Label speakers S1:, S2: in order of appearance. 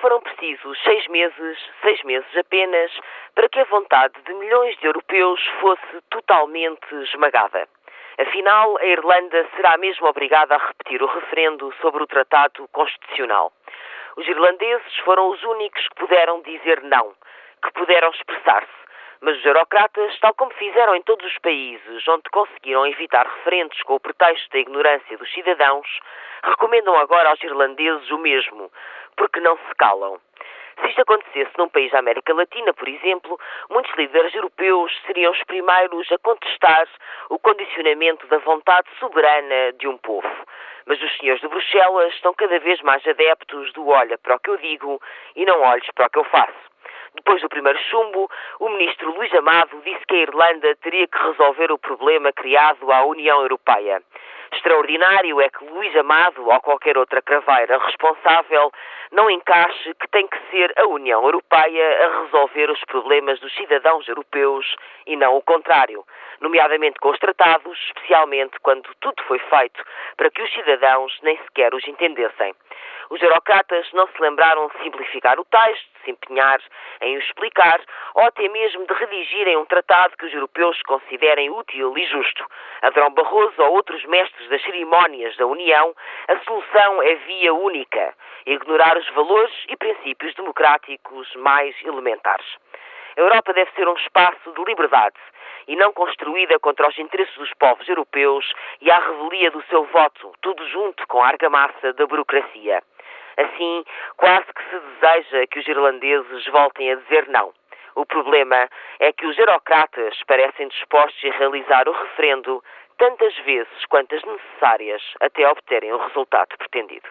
S1: foram precisos seis meses, seis meses apenas, para que a vontade de milhões de europeus fosse totalmente esmagada. Afinal, a Irlanda será mesmo obrigada a repetir o referendo sobre o Tratado Constitucional. Os irlandeses foram os únicos que puderam dizer não, que puderam expressar-se. Mas os eurocratas, tal como fizeram em todos os países onde conseguiram evitar referendos com o pretexto da ignorância dos cidadãos, recomendam agora aos irlandeses o mesmo, porque não se calam. Se isto acontecesse num país da América Latina, por exemplo, muitos líderes europeus seriam os primeiros a contestar o condicionamento da vontade soberana de um povo. Mas os senhores de Bruxelas estão cada vez mais adeptos do olha para o que eu digo e não olhes para o que eu faço. Depois do primeiro chumbo, o ministro Luís Amado disse que a Irlanda teria que resolver o problema criado à União Europeia. Extraordinário é que Luís Amado ou qualquer outra craveira responsável não encaixe que tem que ser a União Europeia a resolver os problemas dos cidadãos europeus e não o contrário, nomeadamente com os tratados, especialmente quando tudo foi feito para que os cidadãos nem sequer os entendessem. Os eurocratas não se lembraram de simplificar o texto, de se empenhar em o explicar ou até mesmo de redigirem um tratado que os europeus considerem útil e justo. Adrão Barroso ou outros mestres das cerimónias da União, a solução é via única: ignorar os valores e princípios democráticos mais elementares. A Europa deve ser um espaço de liberdade e não construída contra os interesses dos povos europeus e à revelia do seu voto, tudo junto com a argamassa da burocracia. Assim, quase que se deseja que os irlandeses voltem a dizer não. O problema é que os eurocratas parecem dispostos a realizar o referendo tantas vezes quantas necessárias até obterem o resultado pretendido.